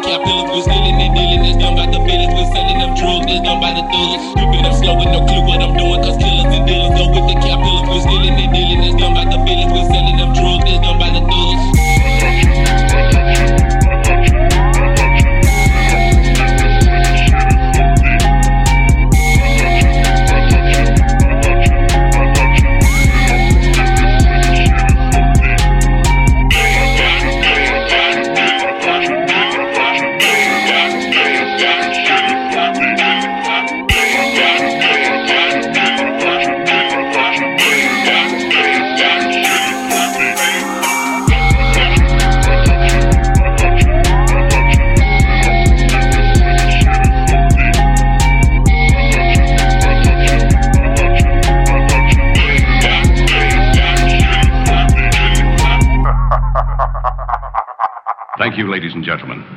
que é pelo dos Thank you, ladies and gentlemen.